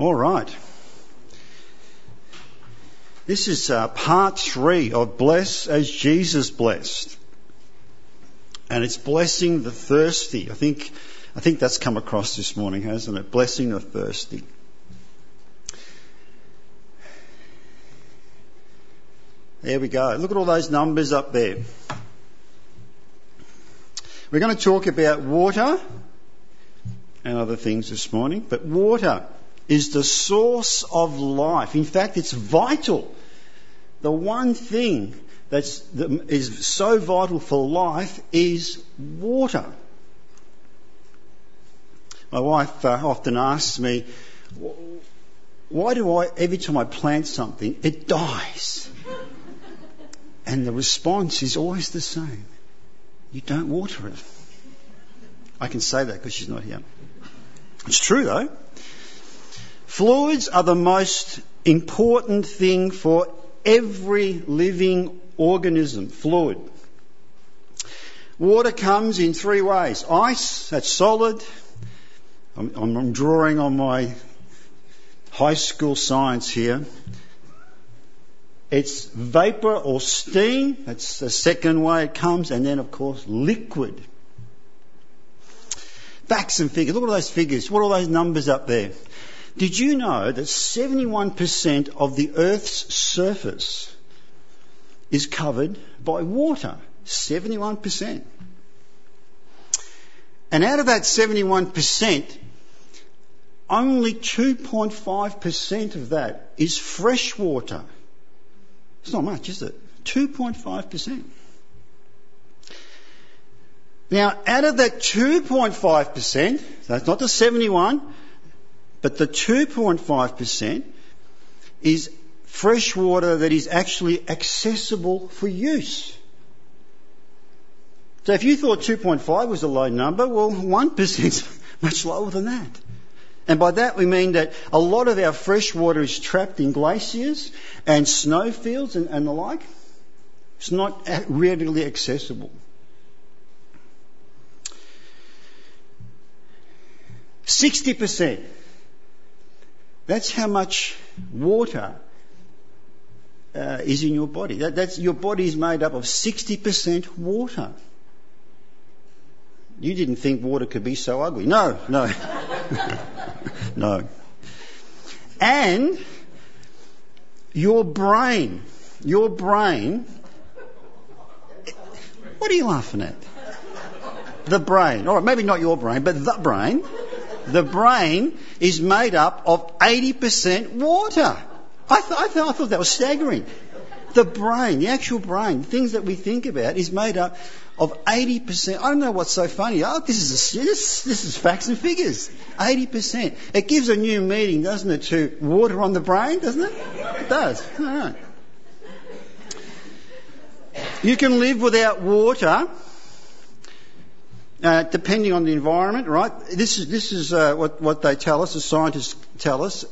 All right. This is uh, part three of Bless as Jesus blessed. And it's blessing the thirsty. I think, I think that's come across this morning, hasn't it? Blessing the thirsty. There we go. Look at all those numbers up there. We're going to talk about water and other things this morning, but water is the source of life. In fact, it's vital. The one thing that's, that is so vital for life is water. My wife uh, often asks me, why do I, every time I plant something, it dies? And the response is always the same. You don't water it. I can say that because she's not here. It's true though. Fluids are the most important thing for every living organism. Fluid. Water comes in three ways. Ice, that's solid. I'm, I'm drawing on my high school science here. It's vapor or steam. That's the second way it comes. And then, of course, liquid. Facts and figures. Look at all those figures. What are those numbers up there? Did you know that 71% of the Earth's surface is covered by water? 71%. And out of that 71%, only 2.5% of that is fresh water. It's not much, is it? 2.5%. Now, out of that 2.5%, that's not the 71, but the 2.5% is fresh water that is actually accessible for use. So if you thought 2.5 was a low number, well, 1% is much lower than that. And by that we mean that a lot of our fresh water is trapped in glaciers and snowfields and, and the like. It's not readily accessible. 60%. That's how much water uh, is in your body. That, that's, your body is made up of 60% water. You didn't think water could be so ugly. No, no. no. And your brain, your brain, what are you laughing at? The brain. Right, maybe not your brain, but the brain the brain is made up of 80% water. I, th- I, th- I thought that was staggering. The brain, the actual brain, things that we think about, is made up of 80%. I don't know what's so funny. Oh, this is, a, this, this is facts and figures. 80%. It gives a new meaning, doesn't it, to water on the brain, doesn't it? It does. All right. You can live without water uh, depending on the environment, right? This is, this is uh, what, what they tell us, the scientists tell us.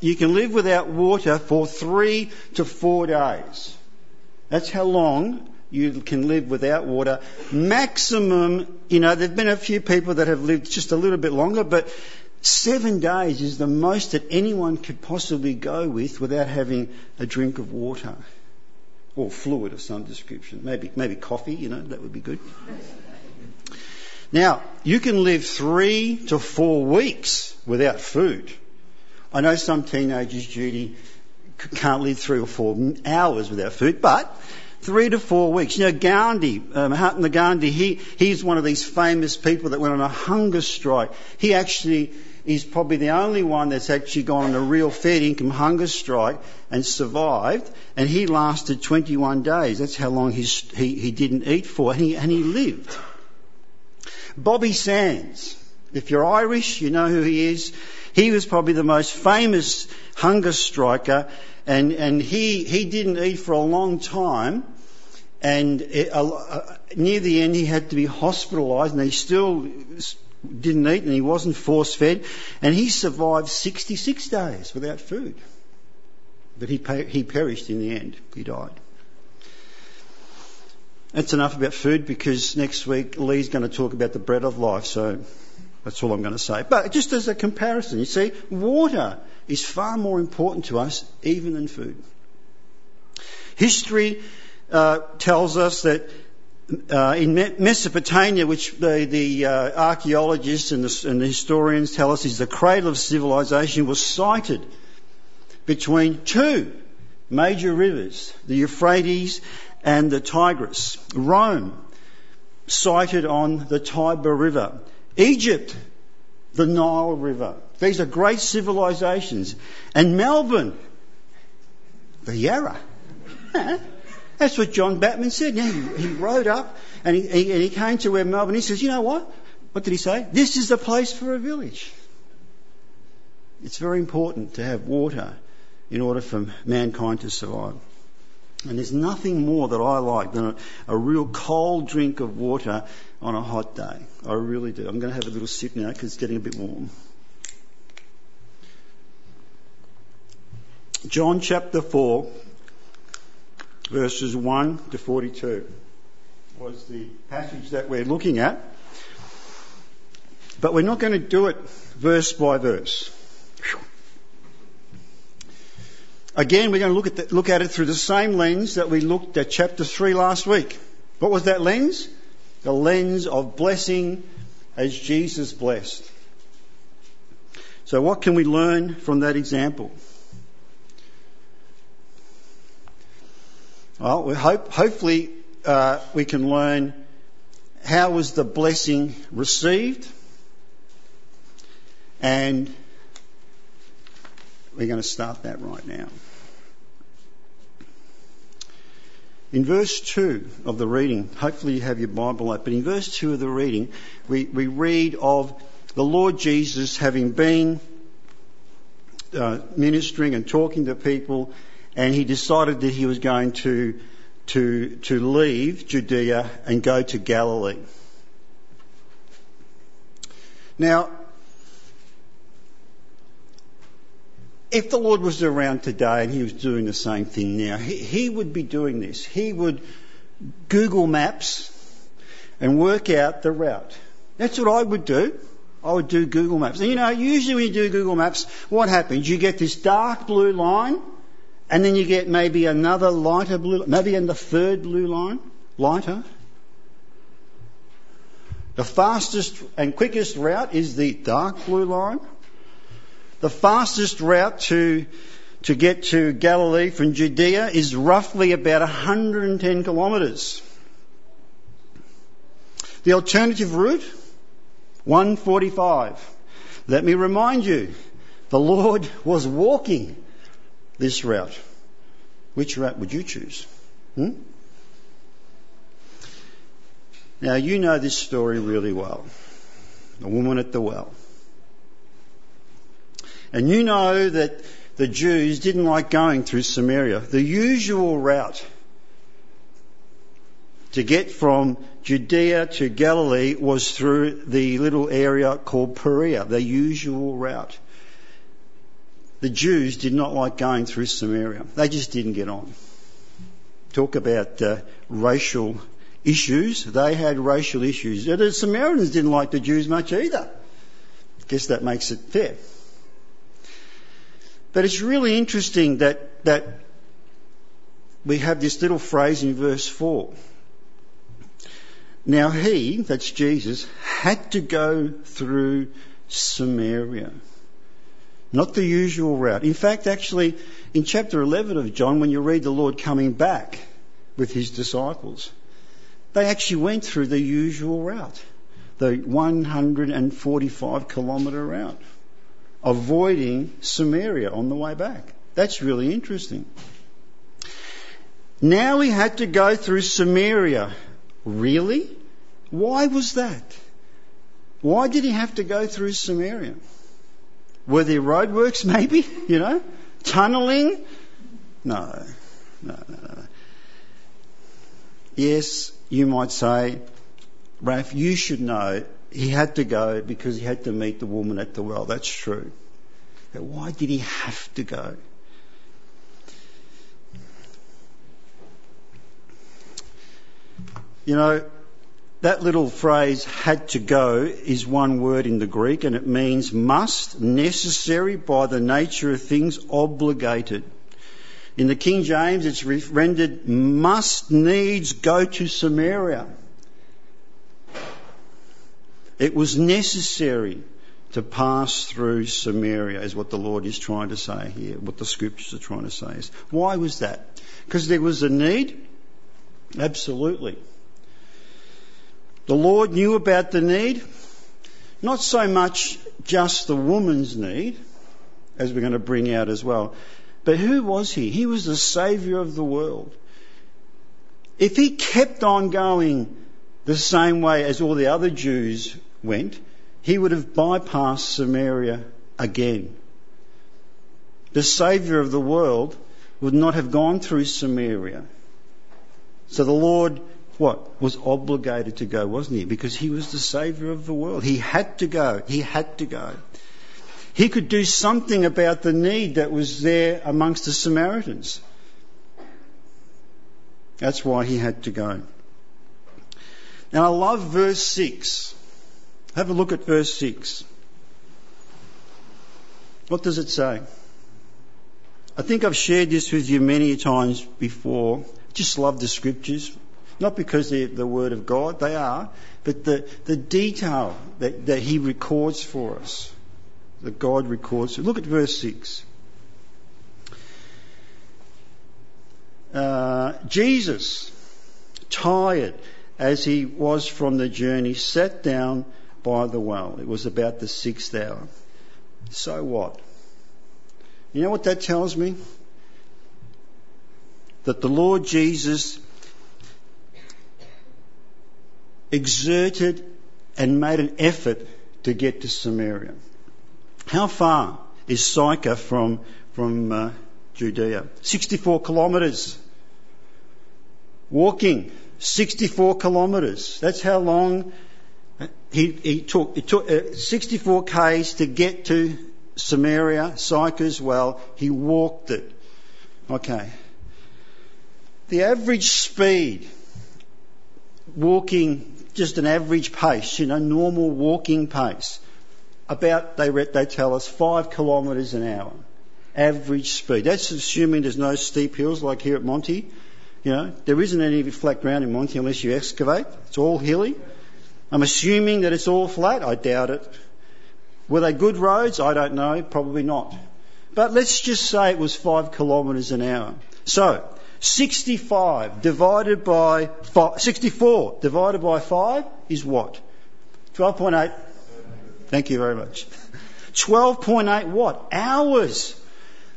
You can live without water for three to four days. That's how long you can live without water. Maximum, you know, there have been a few people that have lived just a little bit longer, but seven days is the most that anyone could possibly go with without having a drink of water or fluid of some description. Maybe, maybe coffee, you know, that would be good. Now, you can live three to four weeks without food. I know some teenagers, Judy, can't live three or four hours without food, but three to four weeks. You know, Gandhi, uh, Mahatma Gandhi, he, he's one of these famous people that went on a hunger strike. He actually is probably the only one that's actually gone on a real fair income hunger strike and survived. And he lasted 21 days. That's how long he, he didn't eat for. And he, and he lived. Bobby Sands. If you're Irish, you know who he is. He was probably the most famous hunger striker, and, and he, he didn't eat for a long time. And it, uh, near the end, he had to be hospitalised, and he still didn't eat, and he wasn't force fed. And he survived 66 days without food. But he, he perished in the end. He died. That's enough about food because next week Lee's going to talk about the bread of life, so that's all I'm going to say. But just as a comparison, you see, water is far more important to us even than food. History uh, tells us that uh, in Mesopotamia, which the, the uh, archaeologists and the, and the historians tell us is the cradle of civilization, was sited between two major rivers, the Euphrates and the Tigris. Rome, sited on the Tiber River. Egypt, the Nile River. These are great civilizations. And Melbourne, the Yarra. That's what John Batman said. Yeah, he, he rode up and he, he, and he came to where Melbourne. He says, "You know what? What did he say? This is the place for a village." It's very important to have water in order for mankind to survive. And there's nothing more that I like than a, a, real cold drink of water on a hot day. I really do. I'm going to have a little sip now because it's getting a bit warm. John chapter 4, verses 1 to 42 was the passage that we're looking at. But we're not going to do it verse by verse. Again, we're going to look at, the, look at it through the same lens that we looked at chapter 3 last week. What was that lens? The lens of blessing as Jesus blessed. So, what can we learn from that example? Well, we hope, hopefully, uh, we can learn how was the blessing received, and we're going to start that right now. In verse 2 of the reading, hopefully you have your Bible open, but in verse 2 of the reading, we, we read of the Lord Jesus having been uh, ministering and talking to people and he decided that he was going to, to, to leave Judea and go to Galilee. Now, if the Lord was around today and he was doing the same thing now, he, he would be doing this. He would Google Maps and work out the route. That's what I would do. I would do Google Maps. And you know, usually when you do Google Maps, what happens? You get this dark blue line and then you get maybe another lighter blue, maybe in the third blue line, lighter. The fastest and quickest route is the dark blue line. The fastest route to, to get to Galilee from Judea is roughly about 110 kilometres. The alternative route, 145. Let me remind you, the Lord was walking this route. Which route would you choose? Hmm? Now, you know this story really well. The woman at the well. And you know that the Jews didn't like going through Samaria. The usual route to get from Judea to Galilee was through the little area called Perea, the usual route the Jews did not like going through Samaria. They just didn't get on. Talk about uh, racial issues. They had racial issues. The Samaritans didn't like the Jews much either. Guess that makes it fair. But it's really interesting that, that we have this little phrase in verse 4. Now he, that's Jesus, had to go through Samaria. Not the usual route. In fact, actually, in chapter 11 of John, when you read the Lord coming back with his disciples, they actually went through the usual route, the 145 kilometre route, avoiding Samaria on the way back. That's really interesting. Now he had to go through Samaria. Really? Why was that? Why did he have to go through Samaria? Were there roadworks maybe? You know? Tunnelling? No. No, no, no. Yes, you might say, Raph, you should know he had to go because he had to meet the woman at the well. That's true. But why did he have to go? You know, that little phrase had to go is one word in the Greek and it means must, necessary by the nature of things, obligated. In the King James, it's rendered must needs go to Samaria. It was necessary to pass through Samaria, is what the Lord is trying to say here, what the scriptures are trying to say is. Why was that? Because there was a need? Absolutely. The Lord knew about the need, not so much just the woman's need, as we're going to bring out as well, but who was he? He was the Saviour of the world. If he kept on going the same way as all the other Jews went, he would have bypassed Samaria again. The Saviour of the world would not have gone through Samaria. So the Lord, what? Was obligated to go, wasn't he? Because he was the Saviour of the world. He had to go. He had to go. He could do something about the need that was there amongst the Samaritans. That's why he had to go. Now I love verse 6. Have a look at verse 6. What does it say? I think I've shared this with you many times before. Just love the scriptures. Not because they're the word of God, they are, but the, the detail that, that he records for us. That God records. Look at verse 6. Uh, Jesus, tired as he was from the journey, sat down by the well. It was about the sixth hour. So what? You know what that tells me? That the Lord Jesus exerted and made an effort to get to Samaria. How far is Sychar from, from uh, Judea? 64 kilometres. Walking, 64 kilometres. That's how long he, he took, it took uh, 64 k's to get to Samaria, Sychar as well. He walked it. Okay. The average speed, walking just an average pace, you know, normal walking pace, about, they, they tell us, five kilometres an hour. Average speed. That's assuming there's no steep hills like here at Monty. You know, there isn't any flat ground in Monty unless you excavate. It's all hilly. I'm assuming that it's all flat. I doubt it. Were they good roads? I don't know. Probably not. But let's just say it was five kilometres an hour. So, 65 divided by five, 64 divided by 5 is what? 12.8. Thank you very much. 12.8 what? Hours.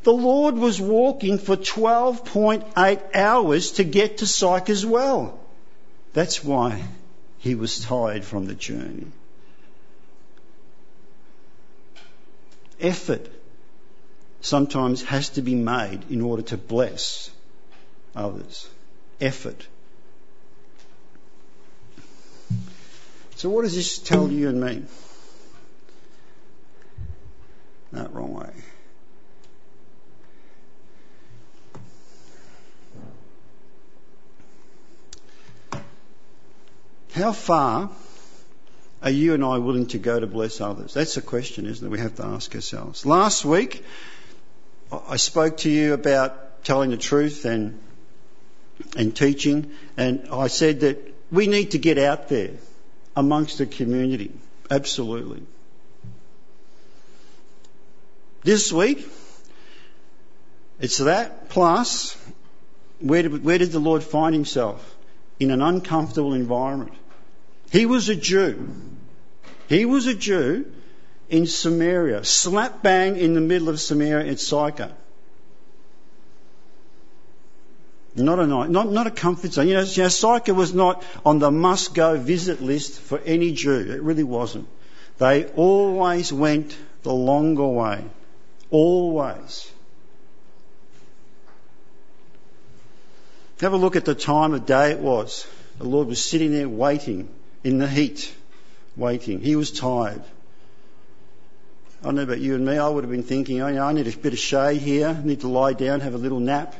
The Lord was walking for 12.8 hours to get to Sychar as well. That's why he was tired from the journey. Effort sometimes has to be made in order to bless others. Effort. So, what does this tell you and me? That wrong way. How far are you and I willing to go to bless others? That's the question, isn't it? We have to ask ourselves. Last week, I spoke to you about telling the truth and, and teaching, and I said that we need to get out there amongst the community. Absolutely. This week, it's that plus where did, where did the Lord find himself? In an uncomfortable environment. He was a Jew. He was a Jew in Samaria, slap bang in the middle of Samaria at Sychar. Not a not, not a comfort zone. You know, you know, Sychar was not on the must go visit list for any Jew. It really wasn't. They always went the longer way. Always. Have a look at the time of day it was. The Lord was sitting there waiting in the heat, waiting. He was tired. I don't know about you and me, I would have been thinking, oh, you know, I need a bit of shade here, I need to lie down, have a little nap.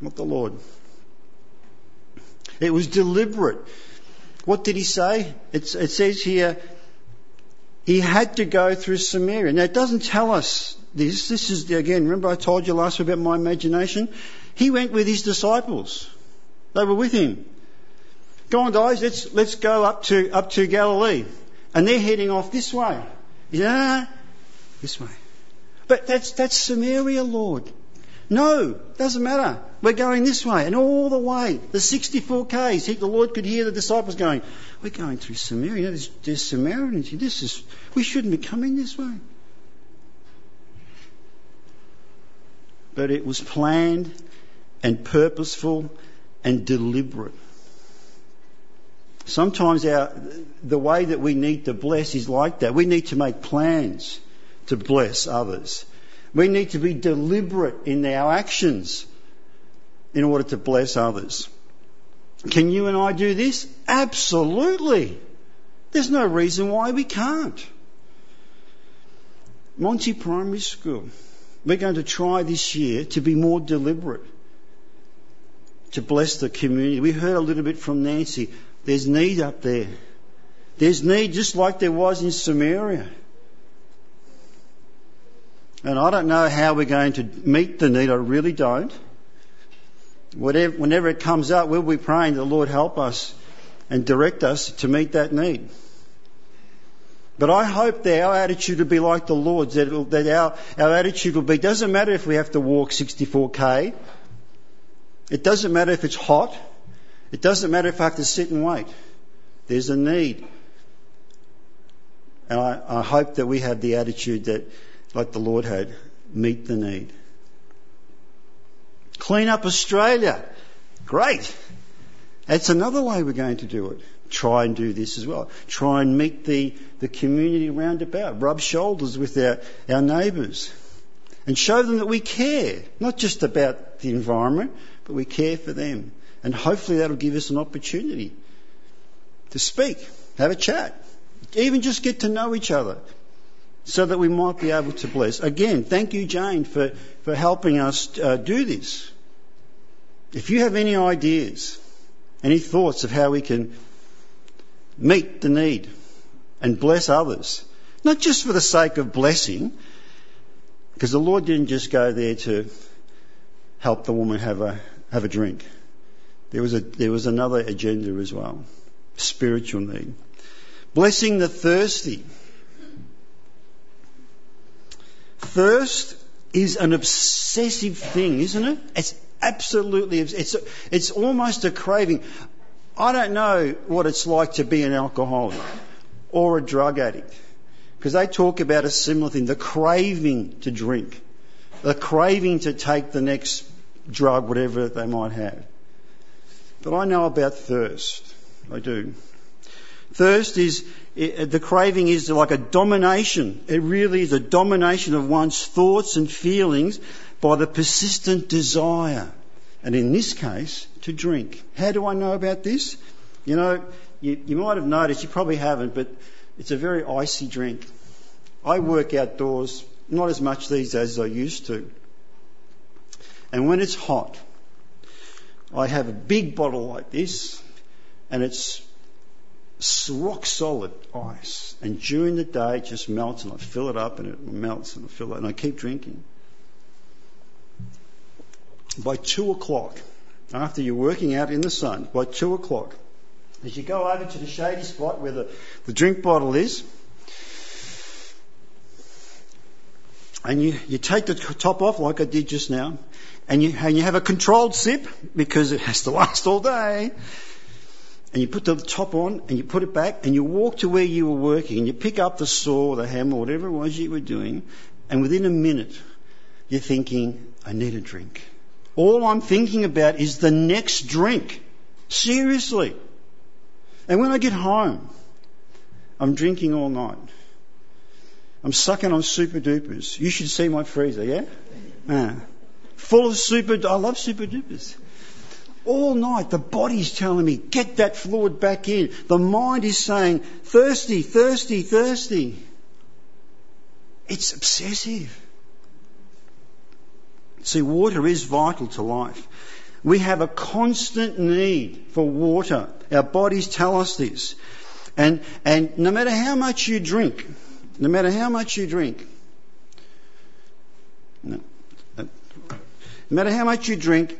Not the Lord. It was deliberate. What did he say? It's, it says here, he had to go through Samaria. Now, it doesn't tell us this. This is, again, remember I told you last week about my imagination? He went with his disciples. They were with him. Go on, guys, let's, let's go up to, up to Galilee. And they're heading off this way. Yeah, this way. But that's, that's Samaria, Lord. No, doesn't matter. We're going this way. And all the way, the 64 Ks, the Lord could hear the disciples going, We're going through Samaria. You know, there's, there's Samaritans. This is, we shouldn't be coming this way. But it was planned and purposeful and deliberate. Sometimes our, the way that we need to bless is like that. We need to make plans to bless others. We need to be deliberate in our actions in order to bless others. Can you and I do this? Absolutely. There's no reason why we can't. Monty Primary School. We're going to try this year to be more deliberate, to bless the community. We heard a little bit from Nancy. There's need up there. There's need just like there was in Samaria. And I don't know how we're going to meet the need. I really don't. Whatever, whenever it comes up, we'll be praying the Lord help us and direct us to meet that need. But I hope that our attitude will be like the Lord's, that, that our, our attitude will be, doesn't matter if we have to walk 64k, it doesn't matter if it's hot, it doesn't matter if I have to sit and wait. There's a need. And I, I hope that we have the attitude that like the Lord had, meet the need. Clean up Australia. Great. That's another way we're going to do it. Try and do this as well. Try and meet the, the community round about. Rub shoulders with our, our neighbours. And show them that we care. Not just about the environment, but we care for them. And hopefully that'll give us an opportunity to speak, have a chat, even just get to know each other so that we might be able to bless. Again, thank you, Jane, for, for helping us uh, do this. If you have any ideas, any thoughts of how we can meet the need and bless others, not just for the sake of blessing, because the Lord didn't just go there to help the woman have a, have a drink. There was, a, there was another agenda as well spiritual need. Blessing the thirsty. Thirst is an obsessive thing, isn't it? It's absolutely, it's, it's almost a craving. I don't know what it's like to be an alcoholic or a drug addict because they talk about a similar thing, the craving to drink, the craving to take the next drug, whatever they might have. But I know about thirst. I do. Thirst is, the craving is like a domination. It really is a domination of one's thoughts and feelings by the persistent desire. And in this case, to drink. How do I know about this? You know, you, you might have noticed, you probably haven't, but it's a very icy drink. I work outdoors, not as much these days as I used to. And when it's hot, I have a big bottle like this, and it's rock solid ice. And during the day, it just melts, and I fill it up, and it melts, and I fill it, and I keep drinking. By two o'clock, after you're working out in the sun, by two o'clock, as you go over to the shady spot where the, the drink bottle is, and you, you take the top off like I did just now, and you, and you have a controlled sip because it has to last all day and you put the top on and you put it back and you walk to where you were working and you pick up the saw, the hammer, whatever it was you were doing, and within a minute you're thinking, I need a drink. All I'm thinking about is the next drink. Seriously. And when I get home, I'm drinking all night. I'm sucking on Zooper Doopers. You should see my freezer, yeah? Ah. Full of super, I love Zooper Doopers all night the body's telling me, get that fluid back in. The mind is saying, thirsty, thirsty, thirsty. It's obsessive. See, water is vital to life. We have a constant need for water. Our bodies tell us this. And, and no matter how much you drink, no matter how much you drink, no, no matter how much you drink,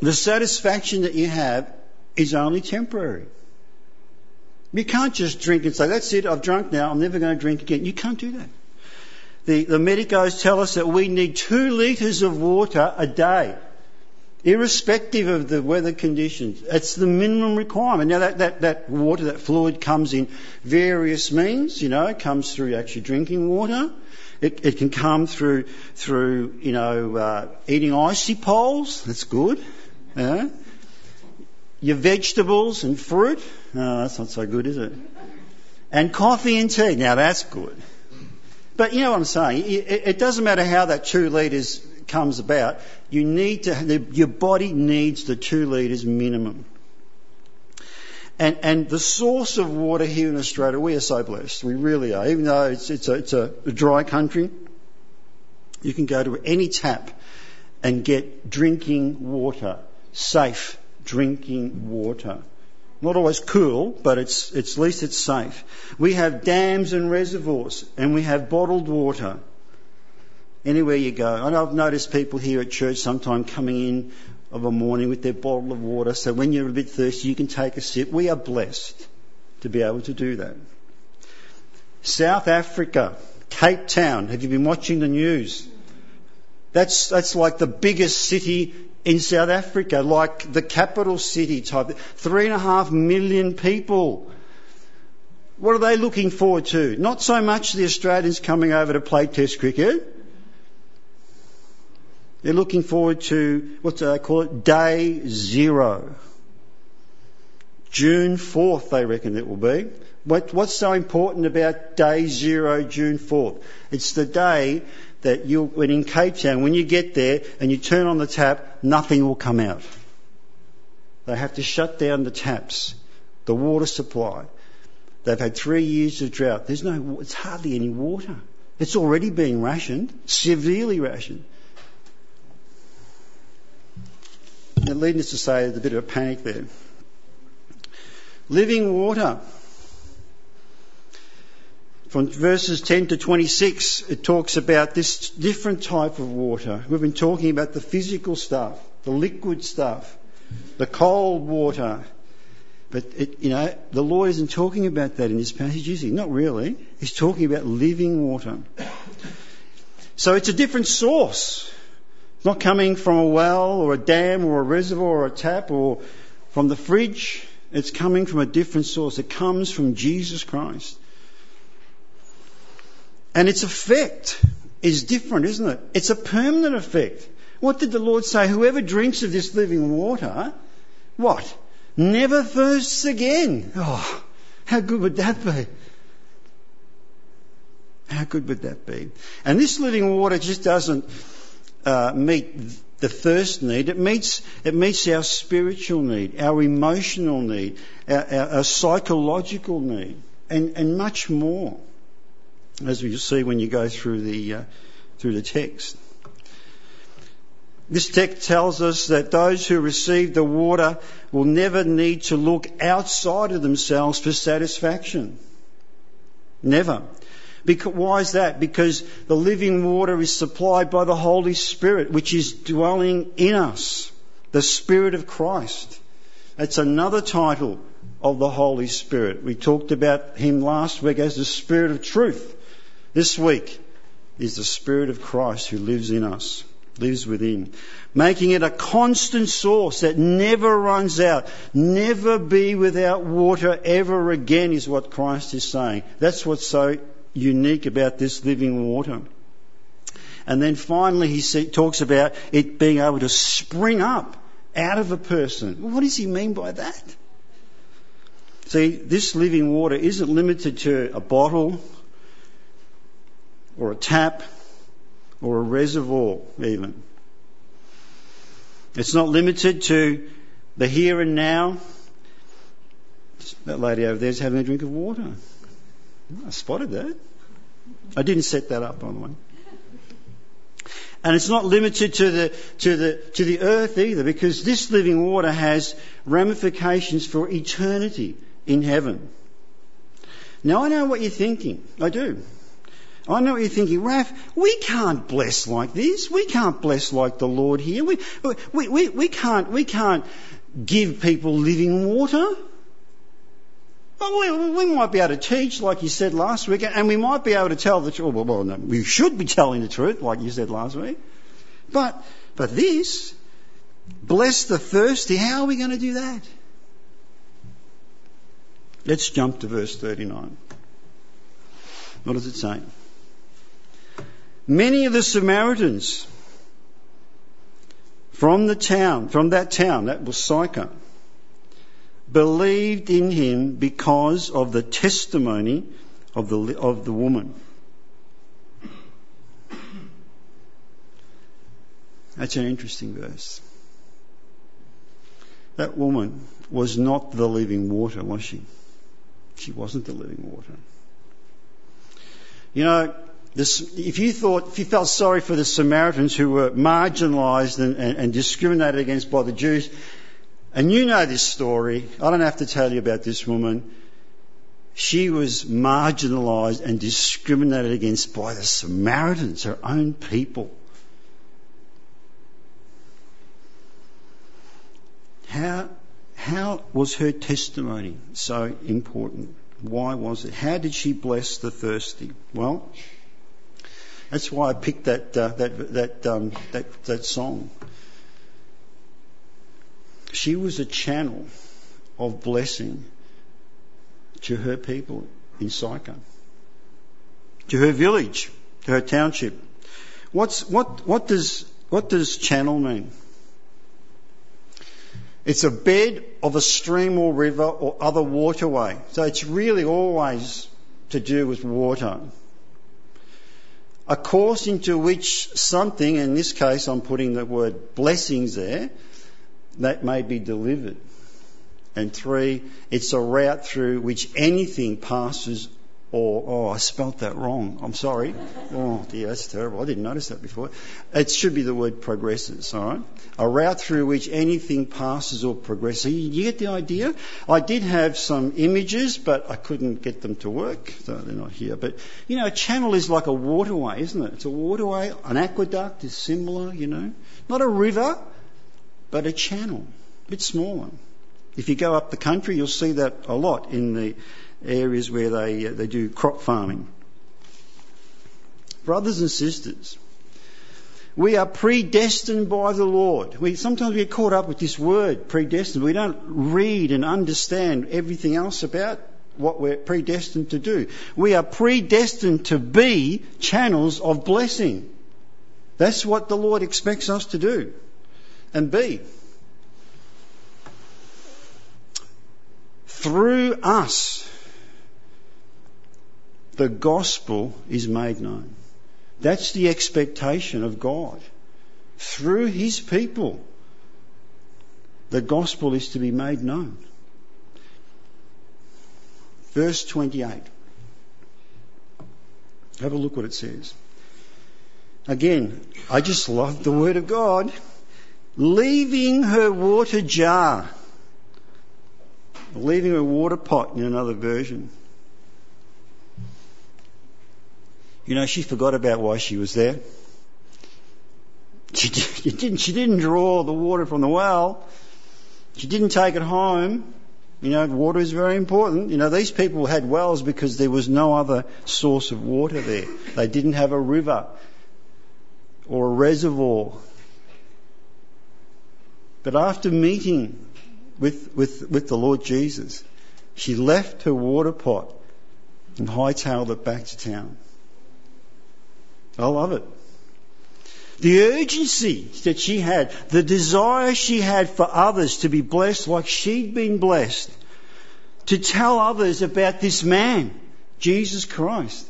the satisfaction that you have is only temporary. You can't just drink and say, that's it, I've drunk now, I'm never going to drink again. You can't do that. The, the medicos tell us that we need two litres of water a day, irrespective of the weather conditions. It's the minimum requirement. Now that, that, that water, that fluid comes in various means, you know, it comes through actually drinking water. It, it can come through, through, you know, uh, eating icy poles. That's good. Yeah. Your vegetables and fruit. Oh, that's not so good, is it? And coffee and tea. Now that's good. But you know what I'm saying? It, doesn't matter how that two litres comes about. You need to, your body needs the two litres minimum. And, and the source of water here in Australia, we are so blessed. We really are. Even though it's, it's, a, it's a dry country, you can go to any tap and get drinking water, safe drinking water. Not always cool, but it's, it's, at least it's safe. We have dams and reservoirs, and we have bottled water. Anywhere you go. And I've noticed people here at church sometimes coming in of a morning with their bottle of water, so when you're a bit thirsty, you can take a sip. We are blessed to be able to do that. South Africa, Cape Town. Have you been watching the news? That's, that's like the biggest city in South Africa, like the capital city type. Three and a half million people. What are they looking forward to? Not so much the Australians coming over to play Test cricket. They're looking forward to, what do they call it? Day zero. June 4th, they reckon it will be. What, what's so important about day zero, June 4th? It's the day that you, when in Cape Town, when you get there and you turn on the tap, nothing will come out. They have to shut down the taps, the water supply. They've had three years of drought. There's no, it's hardly any water. It's already being rationed, severely rationed. Leads us to say there's a bit of a panic there. Living water from verses 10 to 26, it talks about this different type of water. We've been talking about the physical stuff, the liquid stuff, the cold water. But it, you know, the Lord isn't talking about that in this passage, is he? Not really. He's talking about living water. So it's a different source. It's not coming from a well or a dam or a reservoir or a tap or from the fridge. It's coming from a different source. It comes from Jesus Christ. And its effect is different, isn't it? It's a permanent effect. What did the Lord say? Whoever drinks of this living water, what? Never thirsts again. Oh, how good would that be? How good would that be? And this living water just doesn't uh, meet the first need. It meets, it meets our spiritual need, our emotional need, our, our, our psychological need, and, and much more as we see when you go through the, uh, through the text. This text tells us that those who receive the water will never need to look outside of themselves for satisfaction. Never. Because, why is that? Because the living water is supplied by the Holy Spirit, which is dwelling in us. The Spirit of Christ. That's another title of the Holy Spirit. We talked about Him last week as the Spirit of Truth. This week is the Spirit of Christ who lives in us, lives within, making it a constant source that never runs out. Never be without water ever again is what Christ is saying. That's what's so unique about this living water. And then finally he talks about it being able to spring up out of a person. What does he mean by that? See, this living water isn't limited to a bottle or a tap or a reservoir even. It's not limited to the here and now. That lady over there is having a drink of water. I spotted that. I didn't set that up, by the way. And it's not limited to the, to the, to the earth either, because this living water has ramifications for eternity in heaven. Now I know what you're thinking. I do. I know what you're thinking, Raph, we can't bless like this. We can't bless like the Lord here. We, we, we, we, can't, we can't give people living water. Well, we, we, might be able to teach, like you said last week, and we might be able to tell the truth. Well, well no, we should be telling the truth, like you said last week. But, but this, bless the thirsty, how are we going to do that? Let's jump to verse 39. What does it say? Many of the Samaritans from the town, from that town, that was Sychar, believed in him because of the testimony of the, of the woman. That's an interesting verse. That woman was not the living water, was she? She wasn't the living water. You know, this, if you thought, if you felt sorry for the Samaritans who were marginalised and, and, and discriminated against by the Jews, and you know this story, I don't have to tell you about this woman. She was marginalised and discriminated against by the Samaritans, her own people. How, how was her testimony so important? Why was it? How did she bless the thirsty? Well, that's why I picked that uh, that that, um, that that song. She was a channel of blessing to her people in Sychar, to her village, to her township. What's what what does what does channel mean? It's a bed of a stream or river or other waterway. So it's really always to do with water a course into which something, in this case I'm putting the word blessings there, that may be delivered. And three, it's a route through which anything passes or, oh, I spelt that wrong. I'm sorry. Oh dear, that's terrible. I didn't notice that before. It should be the word progresses, alright? A route through which anything passes or progresses. You get the idea? I did have some images, but I couldn't get them to work, so they're not here. But, you know, a channel is like a waterway, isn't it? It's a waterway. An aqueduct is similar, you know. Not a river, but a channel. A bit smaller. If you go up the country, you'll see that a lot in the areas where they, uh, they do crop farming. Brothers and sisters, we are predestined by the Lord. We, sometimes we get caught up with this word, predestined. We don't read and understand everything else about what we're predestined to do. We are predestined to be channels of blessing. That's what the Lord expects us to do and B, Through us, the gospel is made known. That's the expectation of God. Through his people, the gospel is to be made known. Verse 28. Have a look what it says. Again, I just love the word of God. Leaving her water jar. Leaving her water pot in another version. You know, she forgot about why she was there. She didn't, she didn't draw the water from the well. She didn't take it home. You know, water is very important. You know, these people had wells because there was no other source of water there. They didn't have a river or a reservoir. But after meeting with, with, with the Lord Jesus, she left her water pot and hightailed it back to town. I love it. The urgency that she had, the desire she had for others to be blessed like she'd been blessed, to tell others about this man, Jesus Christ.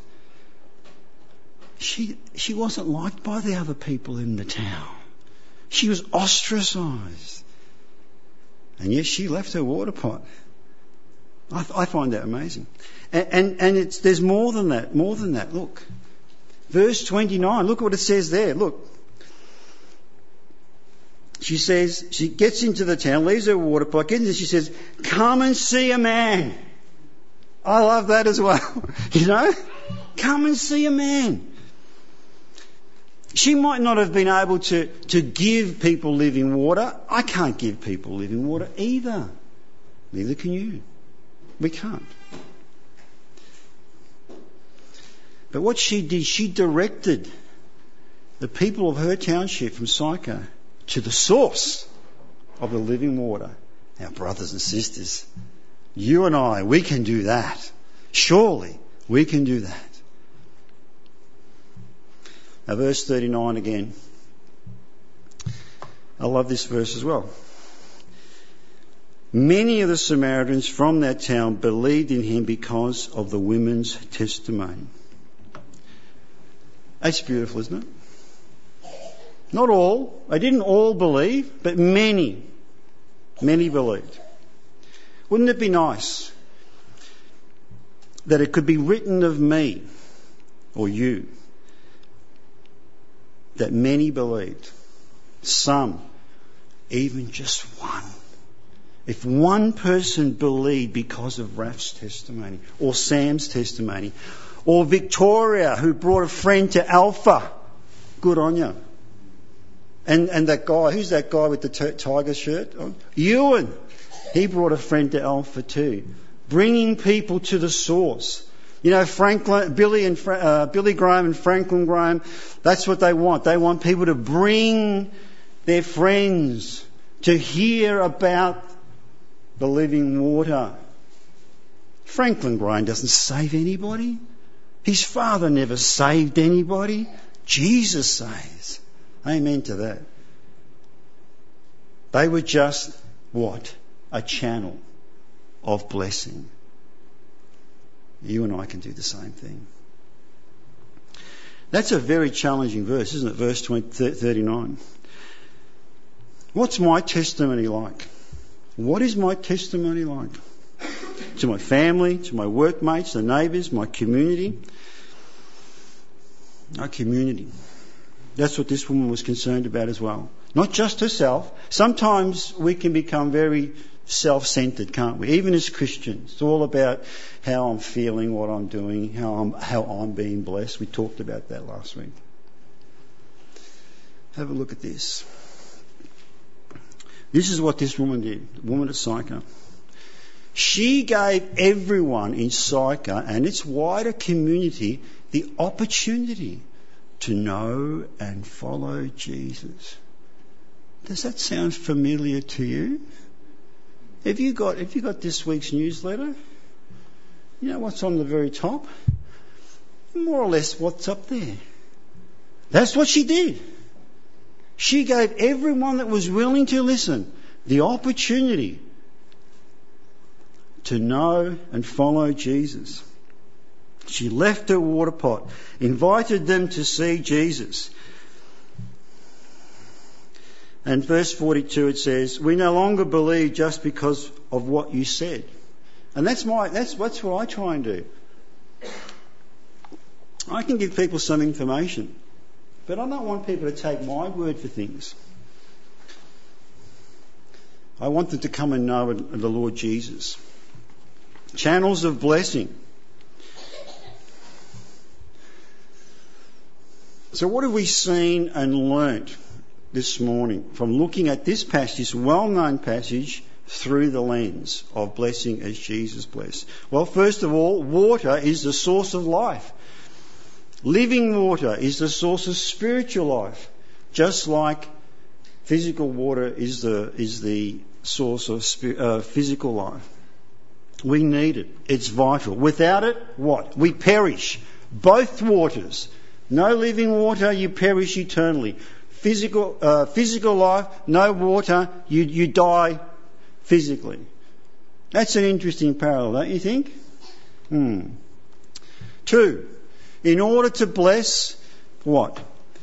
She, she wasn't liked by the other people in the town. She was ostracized. And yet she left her water pot. I, I find that amazing. And, and, and it's, there's more than that, more than that. Look, Verse 29, look what it says there. Look. she says, she gets into the town, leaves her water pot, gets in, she says, come and see a man. I love that as well. you know? Come and see a man. She might not have been able to, to give people living water. I can't give people living water either. Neither can you. We can't. But what she did, she directed the people of her township from Sychar to the source of the living water. Our brothers and sisters, you and I, we can do that. Surely we can do that. Now, verse 39 again. I love this verse as well. Many of the Samaritans from that town believed in him because of the women's testimony. That's beautiful, isn't it? Not all. They didn't all believe, but many. Many believed. Wouldn't it be nice that it could be written of me or you that many believed? Some, even just one. If one person believed because of Raf's testimony, or Sam's testimony, or Victoria who brought a friend to Alpha, good on you. And, and that guy, who's that guy with the t- tiger shirt on? Ewan. He brought a friend to Alpha too. Bringing people to the source. You know, Franklin, Billy and uh, Billy Graham and Franklin Graham, that's what they want. They want people to bring their friends to hear about the living water. Franklin Graham doesn't save anybody. His father never saved anybody. Jesus saves. Amen to that. They were just what? A channel of blessing. You and I can do the same thing. That's a very challenging verse, isn't it? Verse 20, 39. What's my testimony like? What is my testimony like? To my family, to my workmates, the neighbours, my community? Our community. That's what this woman was concerned about as well. Not just herself. Sometimes we can become very self-centered, can't we? Even as Christians, it's all about how I'm feeling, what I'm doing, how I'm, how I'm being blessed. We talked about that last week. Have a look at this. This is what this woman did, the woman at Sychar. She gave everyone in Sychar and its wider community the opportunity to know and follow Jesus. Does that sound familiar to you? Have you got, have you got this week's newsletter? You know what's on the very top? More or less what's up there. That's what she did. She gave everyone that was willing to listen the opportunity to know and follow Jesus. She left her water pot, invited them to see Jesus. And verse 42 it says, We no longer believe just because of what you said. And that's my, that's, that's what I try and do. I can give people some information, but I don't want people to take my word for things. I want them to come and know the Lord Jesus. Channels of blessing. So, what have we seen and learnt this morning from looking at this passage, this well known passage, through the lens of blessing as Jesus blessed? Well, first of all, water is the source of life. Living water is the source of spiritual life, just like physical water is the, is the source of uh, physical life. We need it. It's vital. Without it, what? We perish. Both waters no living water, you perish eternally. Physical, uh, physical life, no water, you, you die physically. That's an interesting parallel, don't you think? Hmm. Two, in order to bless, what?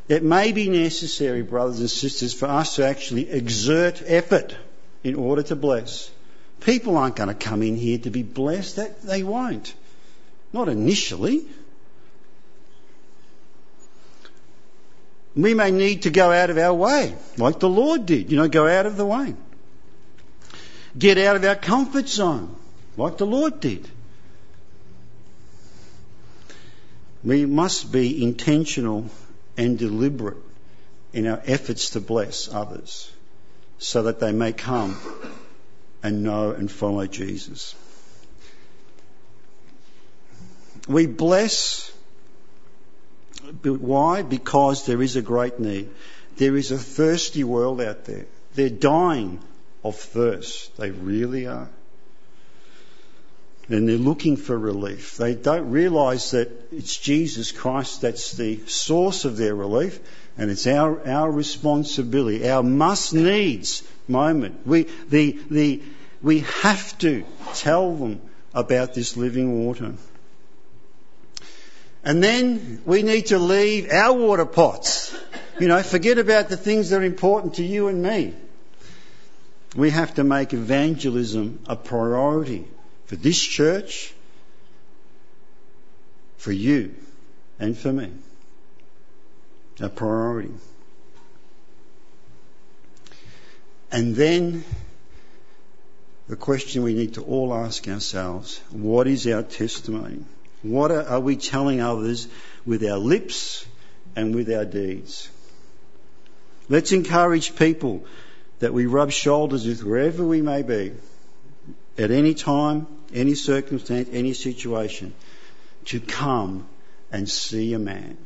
It may be necessary, brothers and sisters, for us to actually exert effort in order to bless. People aren't going to come in here to be blessed. That, they won't. Not initially. We may need to go out of our way, like the Lord did, you know, go out of the way. Get out of our comfort zone, like the Lord did. We must be intentional and deliberate in our efforts to bless others so that they may come and know and follow Jesus. We bless. Why? Because there is a great need. There is a thirsty world out there. They're dying of thirst. They really are. And they're looking for relief. They don't realise that it's Jesus Christ that's the source of their relief, and it's our, our responsibility, our must needs moment. We, the, the, we have to tell them about this living water. And then we need to leave our water pots. You know, forget about the things that are important to you and me. We have to make evangelism a priority for this church, for you, and for me. A priority. And then the question we need to all ask ourselves what is our testimony? What are we telling others with our lips and with our deeds? Let's encourage people that we rub shoulders with wherever we may be, at any time, any circumstance, any situation, to come and see a man.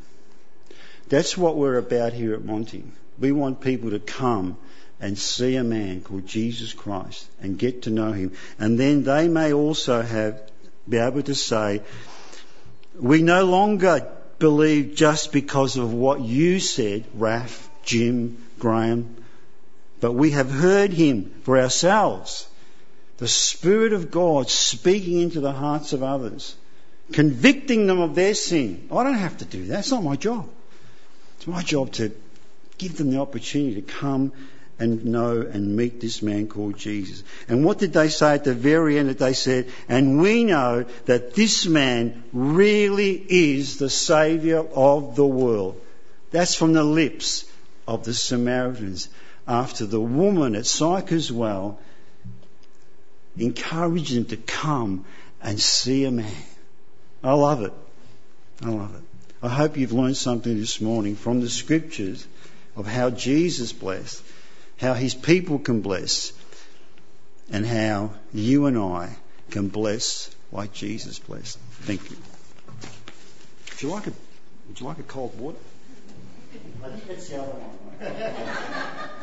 That's what we're about here at Monty. We want people to come and see a man called Jesus Christ and get to know him. And then they may also have, be able to say, we no longer believe just because of what you said, Raph, Jim, Graham, but we have heard him for ourselves. The Spirit of God speaking into the hearts of others, convicting them of their sin. I don't have to do that. It's not my job. It's my job to give them the opportunity to come and know and meet this man called Jesus. And what did they say at the very end? That they said, and we know that this man really is the Saviour of the world. That's from the lips of the Samaritans after the woman at Sychar's well encouraged them to come and see a man. I love it. I love it. I hope you've learned something this morning from the scriptures of how Jesus blessed how his people can bless, and how you and I can bless like Jesus blessed. Thank you. Would you like a, would you like a cold water? I think that's the other one.